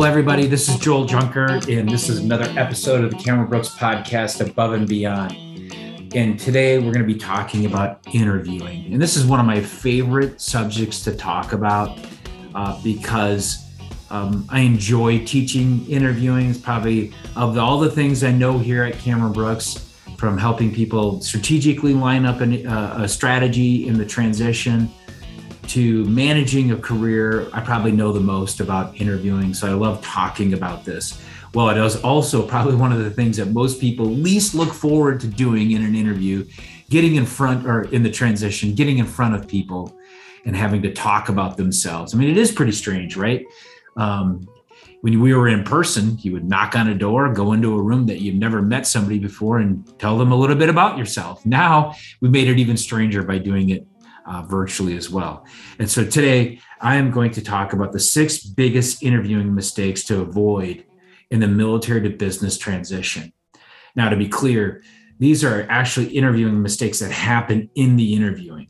Hello, everybody. This is Joel Junker, and this is another episode of the Cameron Brooks podcast, Above and Beyond. And today we're going to be talking about interviewing. And this is one of my favorite subjects to talk about uh, because um, I enjoy teaching interviewing. It's probably of all the things I know here at Cameron Brooks, from helping people strategically line up an, uh, a strategy in the transition to managing a career, I probably know the most about interviewing. So I love talking about this. Well, it is also probably one of the things that most people least look forward to doing in an interview, getting in front or in the transition, getting in front of people and having to talk about themselves. I mean, it is pretty strange, right? Um, when we were in person, you would knock on a door, go into a room that you've never met somebody before, and tell them a little bit about yourself. Now we made it even stranger by doing it uh, virtually as well. And so today I am going to talk about the six biggest interviewing mistakes to avoid in the military to business transition. Now, to be clear, these are actually interviewing mistakes that happen in the interviewing.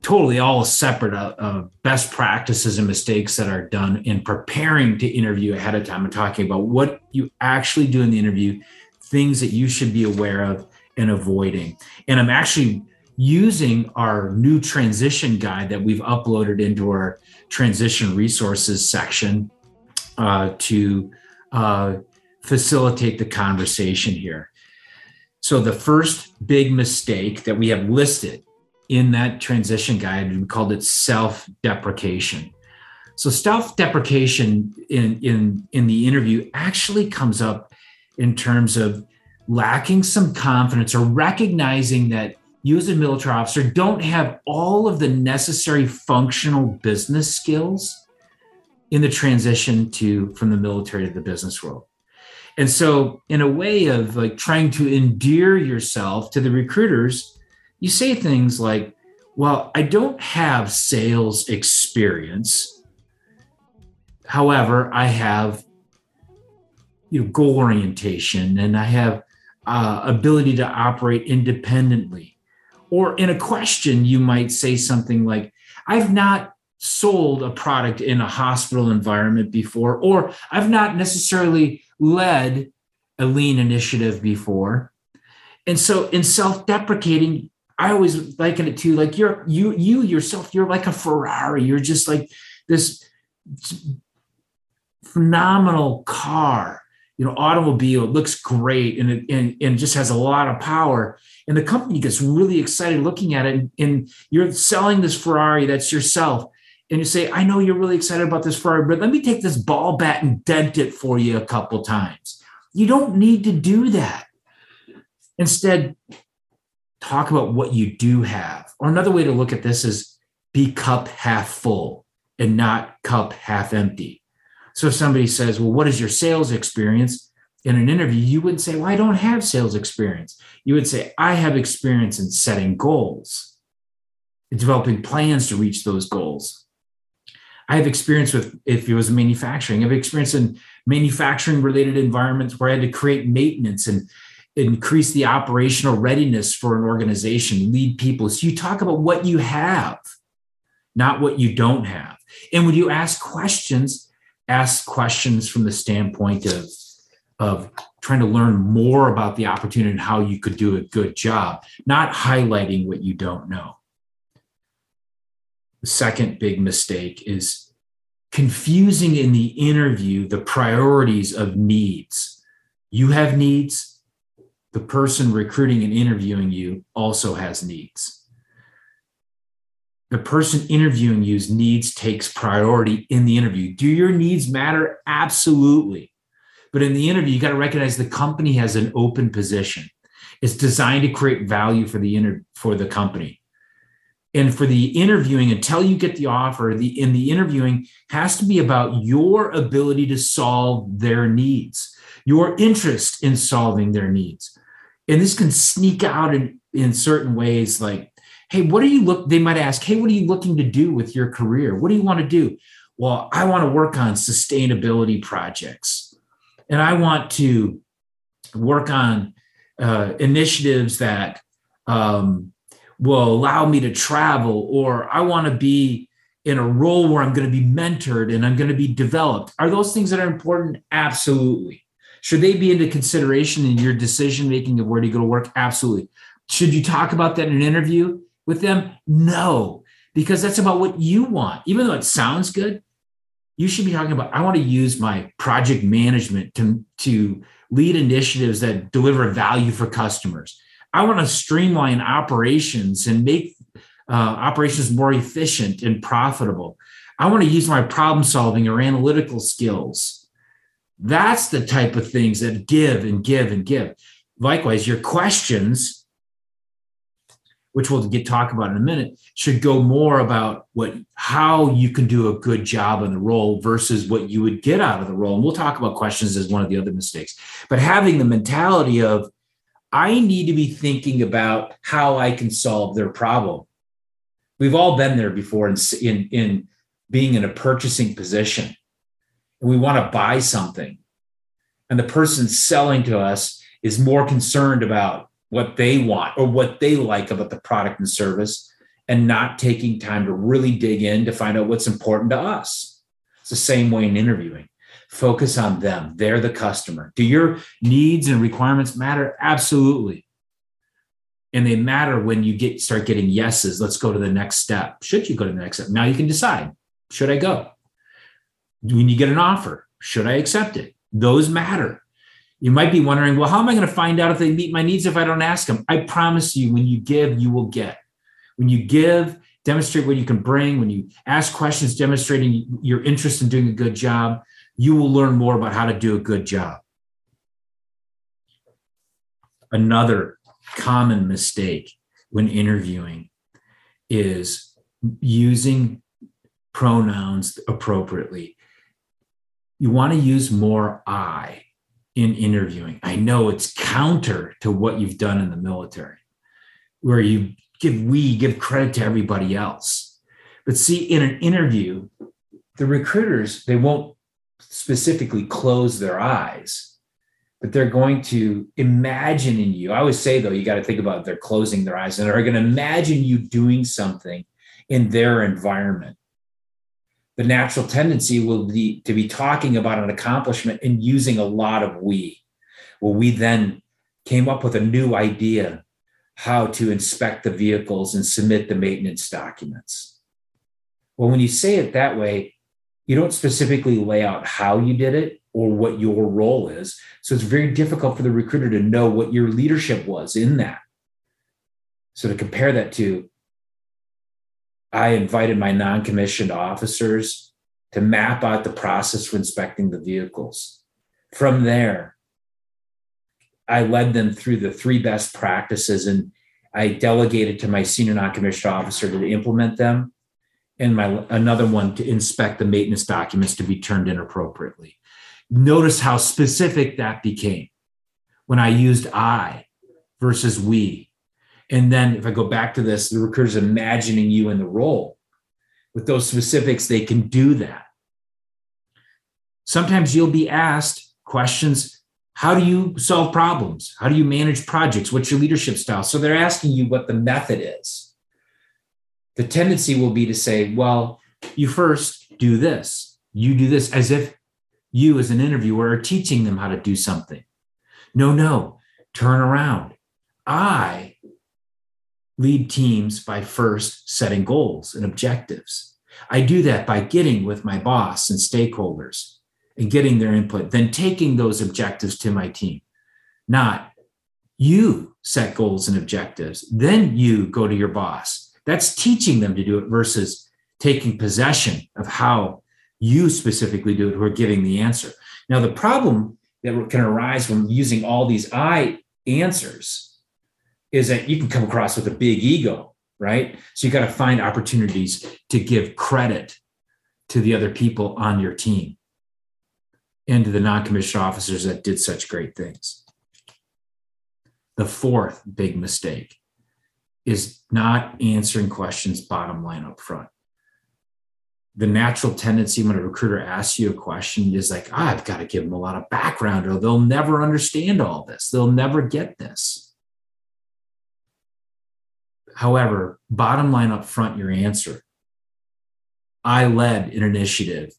Totally all separate uh, uh, best practices and mistakes that are done in preparing to interview ahead of time. I'm talking about what you actually do in the interview, things that you should be aware of and avoiding. And I'm actually using our new transition guide that we've uploaded into our transition resources section uh, to uh, facilitate the conversation here. So, the first big mistake that we have listed in that transition guide, we called it self deprecation. So, self deprecation in, in, in the interview actually comes up in terms of lacking some confidence or recognizing that you as a military officer don't have all of the necessary functional business skills in the transition to from the military to the business world. And so in a way of like trying to endear yourself to the recruiters you say things like well i don't have sales experience. However i have you know goal orientation and i have uh, ability to operate independently or in a question, you might say something like, I've not sold a product in a hospital environment before, or I've not necessarily led a lean initiative before. And so in self-deprecating, I always liken it to like you're you you yourself, you're like a Ferrari. You're just like this phenomenal car you know automobile it looks great and it and, and just has a lot of power. And the company gets really excited looking at it and, and you're selling this ferrari that's yourself. And you say i know you're really excited about this ferrari but let me take this ball bat and dent it for you a couple times. You don't need to do that. Instead talk about what you do have. Or another way to look at this is be cup half full and not cup half empty so if somebody says, Well, what is your sales experience? In an interview, you wouldn't say, Well, I don't have sales experience. You would say, I have experience in setting goals, developing plans to reach those goals. I have experience with, if it was manufacturing, I have experience in manufacturing related environments where I had to create maintenance and increase the operational readiness for an organization, lead people. So you talk about what you have, not what you don't have. And when you ask questions, ask questions from the standpoint of of trying to learn more about the opportunity and how you could do a good job, not highlighting what you don't know. The second big mistake is confusing in the interview the priorities of needs. You have needs, the person recruiting and interviewing you also has needs the person interviewing you's needs takes priority in the interview. Do your needs matter? Absolutely. But in the interview, you got to recognize the company has an open position. It's designed to create value for the inter- for the company. And for the interviewing, until you get the offer, the in the interviewing has to be about your ability to solve their needs, your interest in solving their needs. And this can sneak out in, in certain ways, like hey what are you look they might ask hey what are you looking to do with your career what do you want to do well i want to work on sustainability projects and i want to work on uh, initiatives that um, will allow me to travel or i want to be in a role where I'm going to be mentored and I'm going to be developed. Are those things that are important? Absolutely. Should they be into consideration in your decision making of where to go to work? Absolutely. Should you talk about that in an interview with them? No, because that's about what you want. Even though it sounds good, you should be talking about I want to use my project management to, to lead initiatives that deliver value for customers. I want to streamline operations and make uh, operations more efficient and profitable. I want to use my problem solving or analytical skills. That's the type of things that give and give and give. Likewise, your questions, which we'll get talk about in a minute, should go more about what how you can do a good job in the role versus what you would get out of the role. And we'll talk about questions as one of the other mistakes. But having the mentality of I need to be thinking about how I can solve their problem We've all been there before in, in, in being in a purchasing position. We want to buy something. And the person selling to us is more concerned about what they want or what they like about the product and service and not taking time to really dig in to find out what's important to us. It's the same way in interviewing. Focus on them. They're the customer. Do your needs and requirements matter? Absolutely and they matter when you get start getting yeses let's go to the next step should you go to the next step now you can decide should i go when you get an offer should i accept it those matter you might be wondering well how am i going to find out if they meet my needs if i don't ask them? I promise you when you give you will get. When you give demonstrate what you can bring. When you ask questions demonstrating your interest in doing a good job you will learn more about how to do a good job. Another common mistake when interviewing is using pronouns appropriately. You want to use more I in interviewing. I know it's counter to what you've done in the military, where you give we, give credit to everybody else. But see, in an interview, the recruiters, they won't specifically close their eyes but they're going to imagine in you. I always say, though, you got to think about they're closing their eyes and they're going to imagine you doing something in their environment. The natural tendency will be to be talking about an accomplishment and using a lot of we. Well, we then came up with a new idea how to inspect the vehicles and submit the maintenance documents. Well, when you say it that way, you don't specifically lay out how you did it or what your role is. So it's very difficult for the recruiter to know what your leadership was in that. So to compare that to, I invited my non commissioned officers to map out the process for inspecting the vehicles. From there, I led them through the three best practices and I delegated to my senior non commissioned officer to implement them and my another one to inspect the maintenance documents to be turned in appropriately. Notice how specific that became when I used I versus we. And then if I go back to this, the recruiter's imagining you in the role. With those specifics, they can do that. Sometimes you'll be asked questions How do you solve problems? How do you manage projects? What's your leadership style? So they're asking you what the method is. The tendency will be to say, Well, you first do this, you do this, as if you as an interviewer are teaching them how to do something. No, no, turn around. I lead teams by first setting goals and objectives. I do that by getting with my boss and stakeholders and getting their input, then taking those objectives to my team. Not you set goals and objectives, then you go to your boss. That's teaching them to do it versus taking possession of how you specifically do it who are giving the answer. Now, the problem that can arise from using all these I answers is that you can come across with a big ego, right? So you got to find opportunities to give credit to the other people on your team and to the non commissioned officers that did such great things. The fourth big mistake is not answering questions bottom line up front the natural tendency when a recruiter asks you a question is like, oh, I've got to give them a lot of background or they'll never understand all this. They'll never get this. However, bottom line up front, your answer. I led an initiative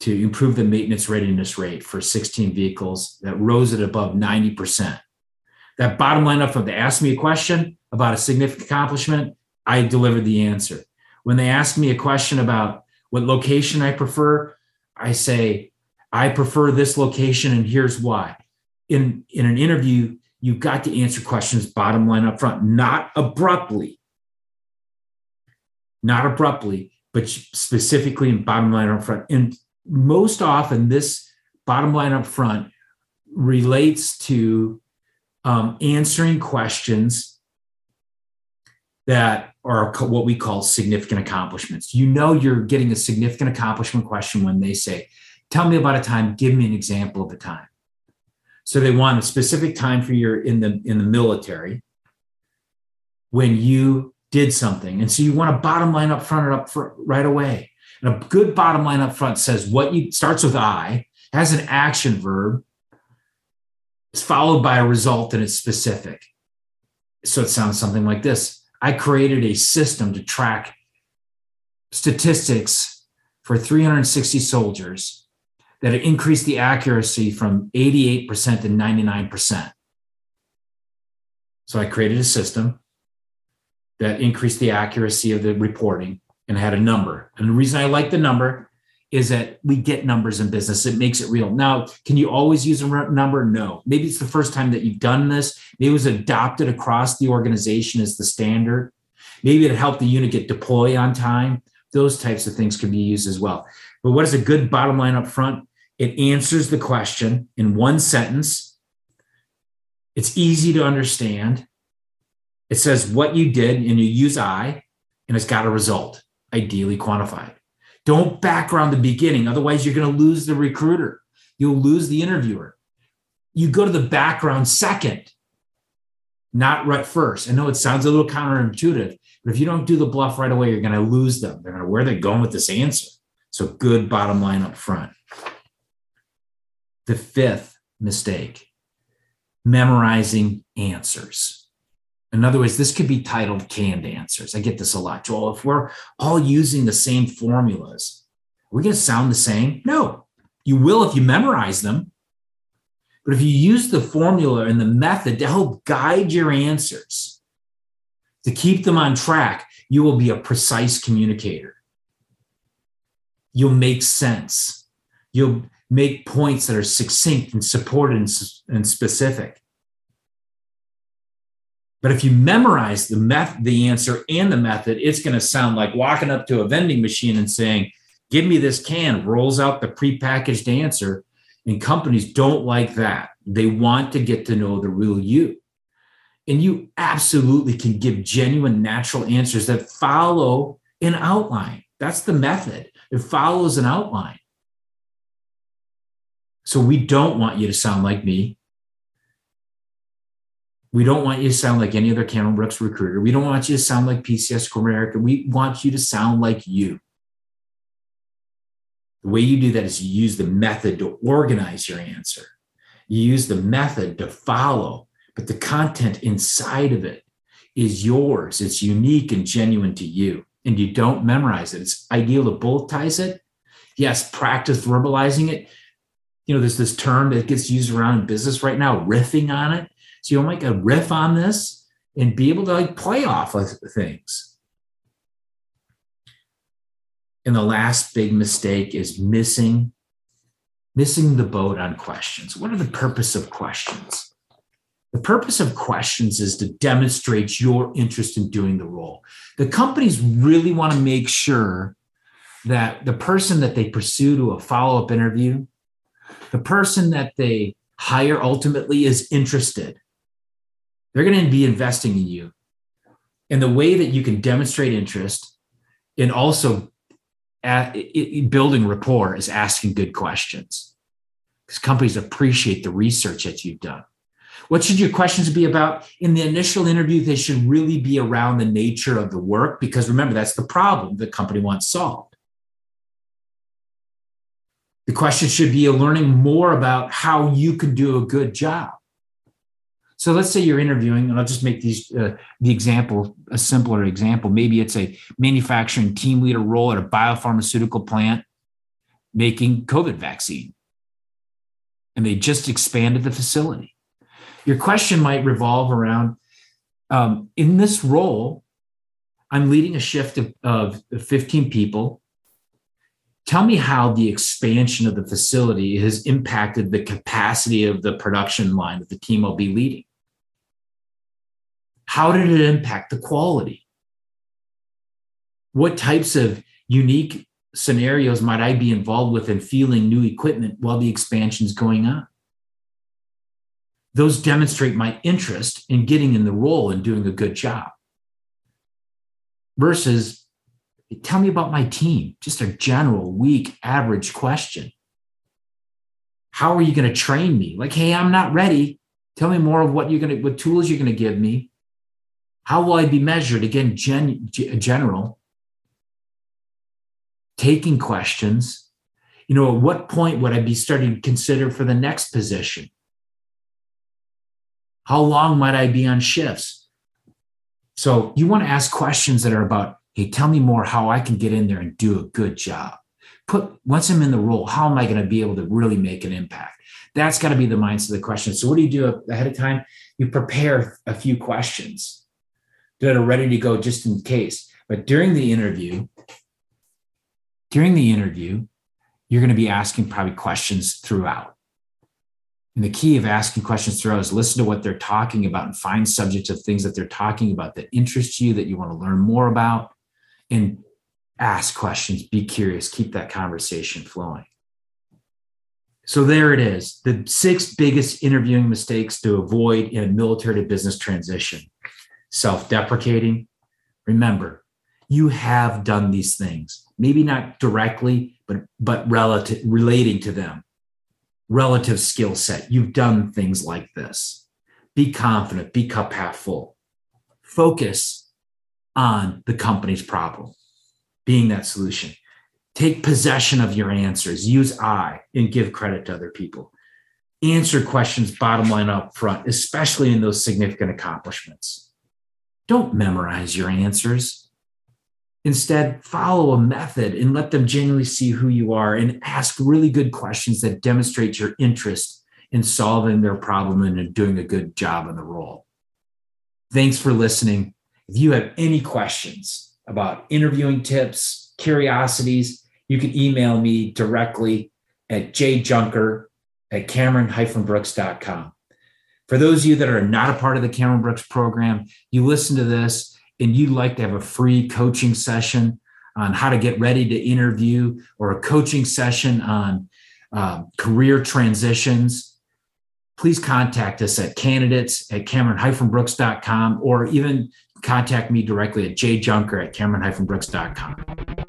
to improve the maintenance readiness rate for 16 vehicles that rose at above 90%. That bottom line up front, they asked me a question about a significant accomplishment, I delivered the answer. When they ask me a question about what location I prefer, I say, I prefer this location and here's why. In, in an interview, you've got to answer questions bottom line up front, not abruptly. Not abruptly, but specifically in bottom line up front. And most often, this bottom line up front relates to um, answering questions that are what we call significant accomplishments. You know, you're getting a significant accomplishment question when they say, Tell me about a time, give me an example of a time. So they want a specific time for your in the in the military when you did something. And so you want a bottom line up front or up right away. And a good bottom line up front says what you starts with I, has an action verb, it's followed by a result and it's specific. So it sounds something like this. I created a system to track statistics for 360 soldiers that it increased the accuracy from 88% to 99%. So I created a system that increased the accuracy of the reporting and had a number. And the reason I like the number is that we get numbers in business. It makes it real. Now, can you always use a number? No. Maybe it's the first time that you've done this. Maybe it was adopted across the organization as the standard. Maybe it helped the unit get deployed on time. Those types of things can be used as well. But what is a good bottom line up front? It answers the question in one sentence. It's easy to understand. It says what you did and you use I, and it's got a result, ideally quantified. Don't background the beginning, otherwise, you're going to lose the recruiter. You'll lose the interviewer. You go to the background second, not right first. I know it sounds a little counterintuitive, but if you don't do the bluff right away, you're going to lose them. They're going to where they're going with this answer. So, good bottom line up front. The fifth mistake memorizing answers. In other words, this could be titled canned answers. I get this a lot. Joel, if we're all using the same formulas, are we going to sound the same? No. You will if you memorize them. But if you use the formula and the method to help guide your answers, to keep them on track, you will be a precise communicator. You'll make sense. You'll make points that are succinct and supported and, specific. But if you memorize the method, the answer and the method, it's going to sound like walking up to a vending machine and saying, "Give me this can." Rolls out the prepackaged answer, and companies don't like that. They want to get to know the real you. And you absolutely can give genuine natural answers that follow an outline. That's the method. It follows an outline. So we don't want you to sound like me. We don't want you to sound like any other Cameron Brooks recruiter. We don't want you to sound like PCS America. We want you to sound like you. The way you do that is you use the method to organize your answer. You use the method to follow, but the content inside of it is yours. It's unique and genuine to you. And you don't memorize it. It's ideal to bulletize it. Yes, practice verbalizing it. You know, there's this term that gets used around in business right now, riffing on it. So you'll make a riff on this and be able to like play off of things. And the last big mistake is missing missing the boat on questions. What are the purpose of questions? The purpose of questions is to demonstrate your interest in doing the role. The companies really want to make sure that the person that they pursue to a follow up interview, the person that they hire ultimately is interested they're going to be investing in you. And the way that you can demonstrate interest and also at, it, building rapport is asking good questions because companies appreciate the research that you've done. What should your questions be about? In the initial interview, they should really be around the nature of the work because remember, that's the problem the company wants solved. The question should be learning more about how you can do a good job. So let's say you're interviewing, and I'll just make these uh, the example a simpler example. Maybe it's a manufacturing team leader role at a biopharmaceutical plant making COVID vaccine, and they just expanded the facility. Your question might revolve around um, in this role, I'm leading a shift of, of 15 people Tell me how the expansion of the facility has impacted the capacity of the production line that the team will be leading. How did it impact the quality? What types of unique scenarios might I be involved with in feeling new equipment while the expansion is going on? Those demonstrate my interest in getting in the role and doing a good job versus Tell me about my team. Just a general, weak, average question. How are you going to train me? Like, hey, I'm not ready. Tell me more of what you're going to, what tools you're going to give me. How will I be measured? Again, gen, general. Taking questions. You know, at what point would I be starting to consider for the next position? How long might I be on shifts? So you want to ask questions that are about hey, tell me more how I can get in there and do a good job. Put once I'm in the role, how am I going to be able to really make an impact? That's got to be the mindset of the question. So, what do you do ahead of time? You prepare a few questions that are ready to go just in case. But during the interview, during the interview, you're going to be asking probably questions throughout. And the key of asking questions throughout is listen to what they're talking about and find subjects of things that they're talking about that interest you, that you want to learn more about and ask questions, be curious, keep that conversation flowing. So there it is the six biggest interviewing mistakes to avoid in a military to business transition self deprecating. Remember, you have done these things, maybe not directly, but, but relative, relating to them. Relative skill set. You've done things like this. Be confident, be cup half full. Focus on the company's problem, being that solution. Take possession of your answers, use I, and give credit to other people. Answer questions bottom line up front, especially in those significant accomplishments. Don't memorize your answers. Instead, follow a method and let them genuinely see who you are and ask really good questions that demonstrate your interest in solving their problem and doing a good job in the role. Thanks for listening. If you have any questions about interviewing tips, curiosities, you can email me directly at jjunker at cameron-brooks.com. For those of you that are not a part of the Cameron Brooks program, you listen to this and you'd like to have a free coaching session on how to get ready to interview or a coaching session on um, career transitions, please contact us at candidates at cameron-brooks.com or even contact me directly at jjunker at cameron-brooks.com.